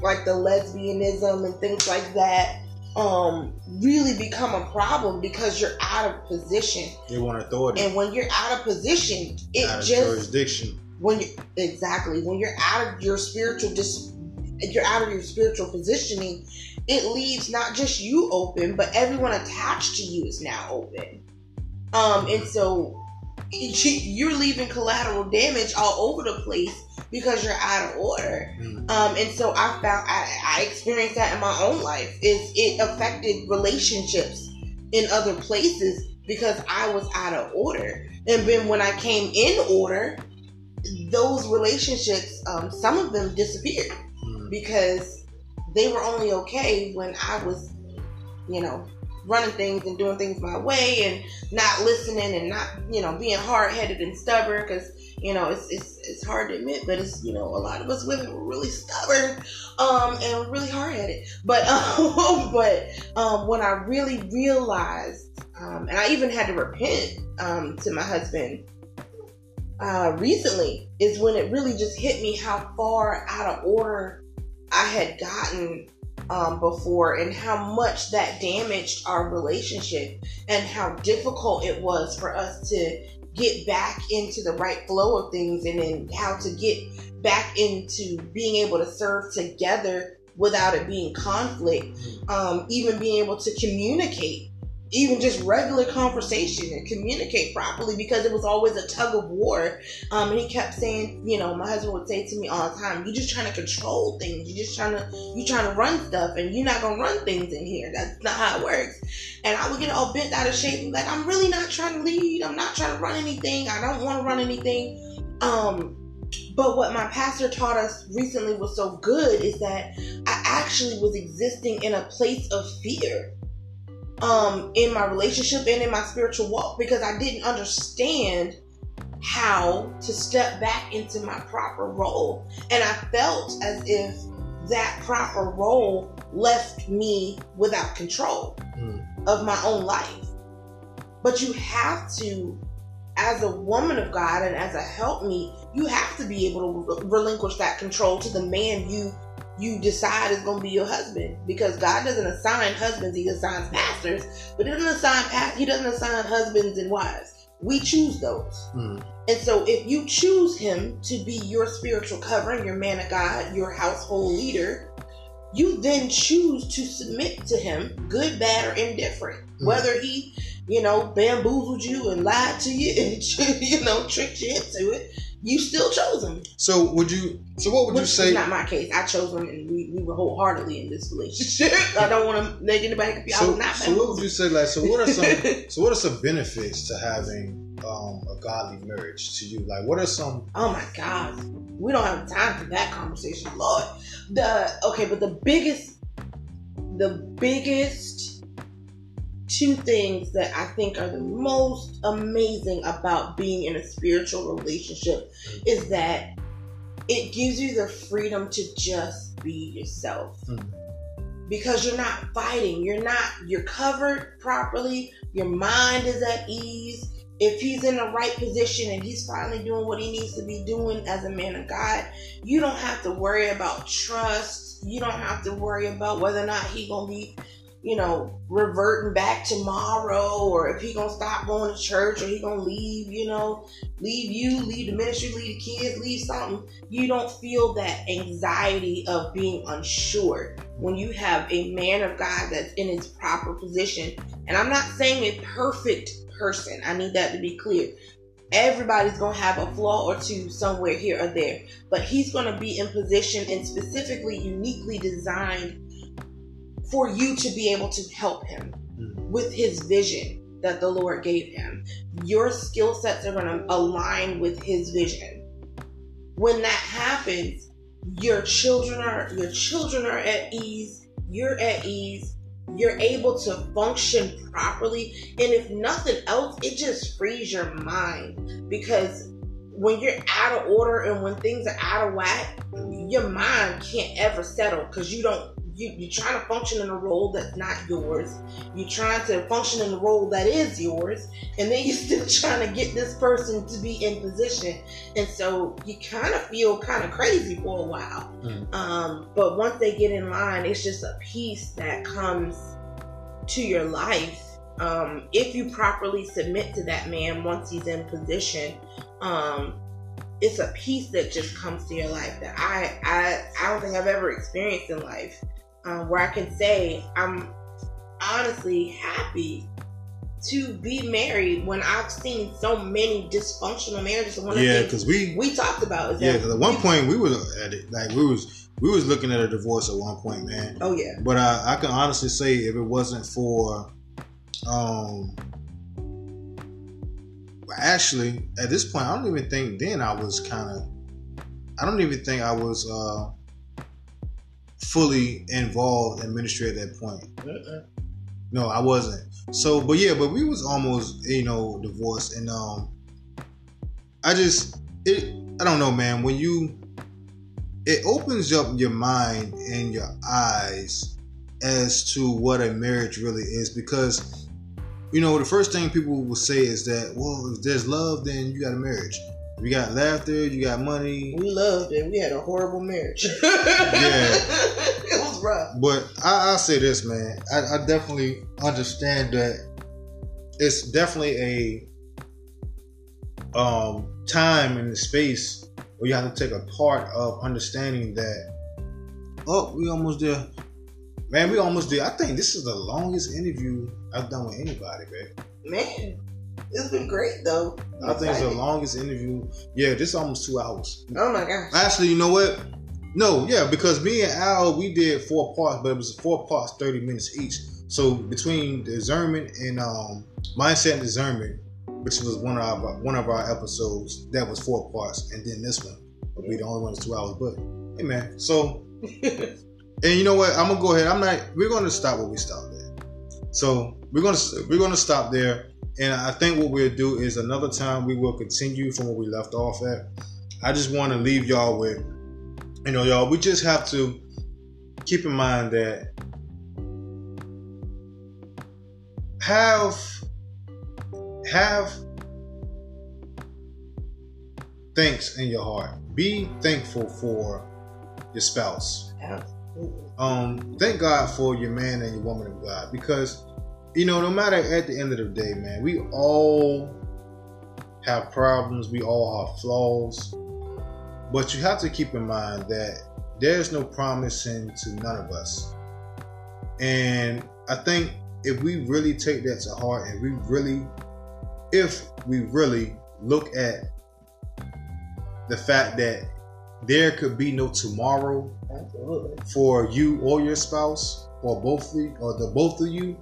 like the lesbianism and things like that um really become a problem because you're out of position. They want authority. And when you're out of position, it out of just jurisdiction. when you exactly when you're out of your spiritual dis you're out of your spiritual positioning, it leaves not just you open, but everyone attached to you is now open. Um, and so you're leaving collateral damage all over the place because you're out of order. Mm. Um, and so I found I, I experienced that in my own life. Is it affected relationships in other places because I was out of order. And then when I came in order, those relationships, um, some of them disappeared Mm. because they were only okay when I was, you know, running things and doing things my way and not listening and not, you know, being hard headed and stubborn because, you know, it's, it's, it's hard to admit, but it's, you know, a lot of us women were really stubborn, um, and really hard headed. But, *laughs* um, but, um, when I really realized, um, and I even had to repent, um, to my husband, uh, recently is when it really just hit me how far out of order I had gotten um, before and how much that damaged our relationship and how difficult it was for us to get back into the right flow of things and then how to get back into being able to serve together without it being conflict um, even being able to communicate even just regular conversation and communicate properly because it was always a tug of war. Um, and he kept saying, you know, my husband would say to me all the time, "You're just trying to control things. You're just trying to, you're trying to run stuff, and you're not gonna run things in here. That's not how it works." And I would get all bent out of shape, like, "I'm really not trying to lead. I'm not trying to run anything. I don't want to run anything." Um, but what my pastor taught us recently was so good is that I actually was existing in a place of fear um in my relationship and in my spiritual walk because I didn't understand how to step back into my proper role. And I felt as if that proper role left me without control Mm. of my own life. But you have to, as a woman of God and as a helpmeet, you have to be able to relinquish that control to the man you you decide is going to be your husband because God doesn't assign husbands; He assigns pastors. But He doesn't assign He doesn't assign husbands and wives. We choose those. Mm. And so, if you choose him to be your spiritual covering, your man of God, your household leader, you then choose to submit to him, good, bad, or indifferent. Mm. Whether he, you know, bamboozled you and lied to you *laughs* and, you know, tricked you into it, you still chose him. So would you? So what would Which you say? is not my case. I chose him and we, we were wholeheartedly in this relationship. *laughs* I don't want to make anybody confused. I So, was not so what would you say? Like, so what are some? *laughs* so what are some benefits to having um, a godly marriage to you? Like, what are some? Oh my God. We don't have time for that conversation. Lord. The okay, but the biggest the biggest two things that I think are the most amazing about being in a spiritual relationship is that it gives you the freedom to just be yourself. Mhm. Because you're not fighting. You're not you're covered properly. Your mind is at ease if he's in the right position and he's finally doing what he needs to be doing as a man of God, you don't have to worry about trust. You don't have to worry about whether or not he gonna be, you know, reverting back tomorrow or if he gonna stop going to church or he gonna leave, you know, leave you, leave the ministry, leave the kids, leave something. You don't feel that anxiety of being unsure when you have a man of God that's in his proper position. And I'm not saying a perfect person. I need that to be clear. Everybody's to have a flaw or two somewhere here or there, but he's to be in position and specifically uniquely designed for you to be able to help him Mm. with his vision that the Lord gave him. Your skill sets are going to align with his vision. When that happens, your children are your children are at ease, you're at ease, you're able to function properly, and if nothing else, it just frees your mind because when you're out of order and when things are out of whack, your mind can't ever settle because you don't you, you're trying to function in a role that's not yours. You're trying to function in a role that is yours, and then you're *laughs* still trying to get this person to be in position. And so you kind of feel kind of crazy for a while. Mm. Um, but once they get in line, it's just a peace that comes to your life um, if you properly submit to that man once he's in position um, it's a peace that just comes to your life that i i, I don't think i've ever experienced in life um, where i can say i'm honestly happy to be married when I've seen so many dysfunctional marriages. One yeah, because we we talked about yeah. Because at one point we were at it like we was we was looking at a divorce at one point, man. Oh yeah. But I, I can honestly say if it wasn't for, um, actually at this point I don't even think then I was kind of, I don't even think I was uh fully involved in ministry at that point. Uh-uh. No, I wasn't. So, but yeah, but we was almost you know divorced, and um, I just it I don't know, man. When you it opens up your mind and your eyes as to what a marriage really is because you know the first thing people will say is that well if there's love then you got a marriage you got laughter you got money we loved it we had a horrible marriage *laughs* yeah *laughs* it was rough. But I, I say this, man. I, I definitely understand that it's definitely a um, time and space where you have to take a part of understanding that. Oh, we almost there. Man, we almost there. I think this is the longest interview I've done with anybody, man. Man, it's been great though. I think it's the longest interview. Yeah, this is almost two hours. Oh my gosh. Actually, you know what? No, yeah, because me and Al we did four parts, but it was four parts, thirty minutes each. So between the discernment and um, mindset and discernment, which was one of our one of our episodes, that was four parts, and then this one will be the only one that's two hours. But hey, man, so *laughs* and you know what? I'm gonna go ahead. I'm not. We're gonna stop where we stopped at. So we're gonna we're gonna stop there, and I think what we'll do is another time we will continue from where we left off at. I just want to leave y'all with you know, y'all, we just have to keep in mind that have have thanks in your heart. Be thankful for your spouse. Um, thank God for your man and your woman of God because you know, no matter at the end of the day, man, we all have problems, we all have flaws. But you have to keep in mind that there's no promising to none of us. And I think if we really take that to heart and we really, if we really look at the fact that there could be no tomorrow Absolutely. for you or your spouse or both of you, or the both of you,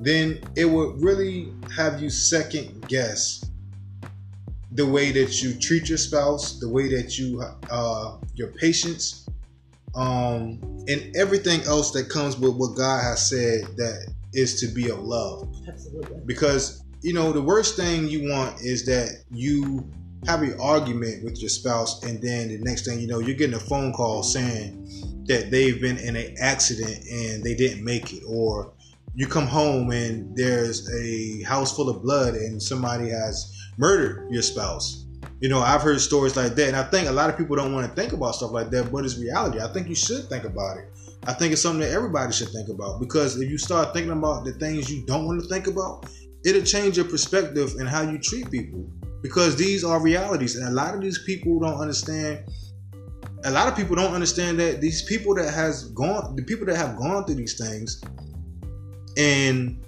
then it would really have you second guess the way that you treat your spouse, the way that you uh, your patience, um, and everything else that comes with what God has said that is to be of love. Absolutely. Because you know the worst thing you want is that you have an argument with your spouse, and then the next thing you know, you're getting a phone call saying that they've been in an accident and they didn't make it, or you come home and there's a house full of blood and somebody has murdered your spouse. You know, I've heard stories like that, and I think a lot of people don't want to think about stuff like that, but it's reality. I think you should think about it. I think it's something that everybody should think about because if you start thinking about the things you don't want to think about, it'll change your perspective and how you treat people because these are realities, and a lot of these people don't understand. A lot of people don't understand that these people that has gone, the people that have gone through these things, and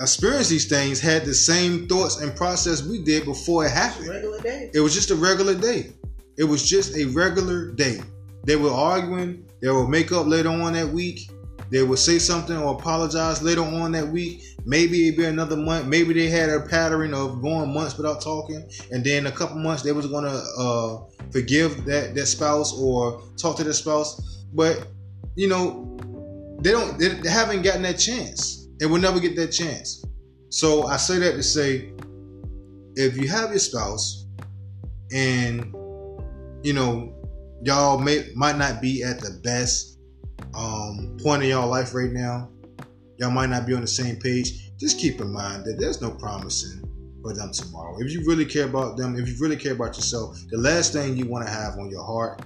experienced these things had the same thoughts and process we did before it happened. Regular day. It was just a regular day. It was just a regular day. They were arguing. They would make up later on that week. They would say something or apologize later on that week. Maybe it'd be another month. Maybe they had a pattern of going months without talking, and then a couple months they was gonna uh, forgive that that spouse or talk to their spouse. But you know, they don't. They haven't gotten that chance and will never get that chance. So I say that to say, if you have your spouse and you know y'all may might not be at the best um, point in y'all life right now, y'all might not be on the same page. Just keep in mind that there's no promising for them tomorrow. If you really care about them, if you really care about yourself, the last thing you want to have on your heart,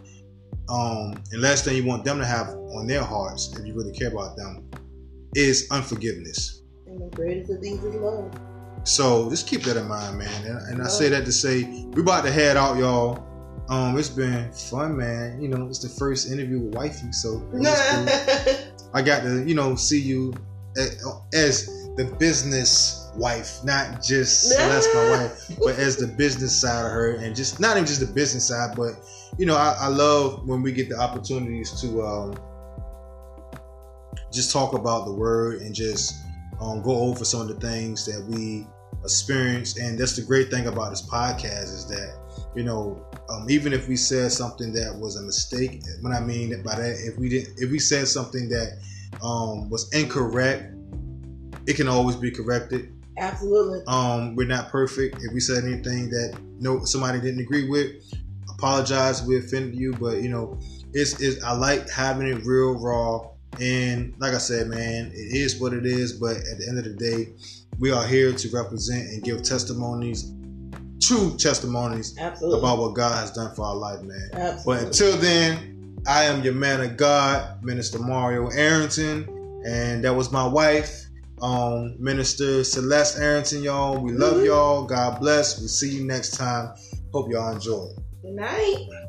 um, and last thing you want them to have on their hearts, if you really care about them, is unforgiveness. And the greatest of these is love. So just keep that in mind, man. And, and I say that to say we're about to head out, y'all. Um, it's been fun, man. You know, it's the first interview with wifey, so *laughs* I got to, you know, see you as the business wife, not just Celeste, my wife, but as the business side of her, and just not even just the business side, but you know, I, I love when we get the opportunities to um, just talk about the word and just um, go over some of the things that we experienced. And that's the great thing about this podcast is that you know, um, even if we said something that was a mistake, when I mean by that, if we didn't, if we said something that um, was incorrect, it can always be corrected. Absolutely. Um, we're not perfect. If we said anything that no somebody didn't agree with, apologize. We offended you, but you know, it's, it's I like having it real raw. And like I said, man, it is what it is. But at the end of the day, we are here to represent and give testimonies, true testimonies Absolutely. about what God has done for our life, man. Absolutely. But until then, I am your man of God, Minister Mario Arrington, and that was my wife, um, Minister Celeste Arrington, y'all. We love y'all. God bless. We'll see you next time. Hope y'all enjoy. Good night.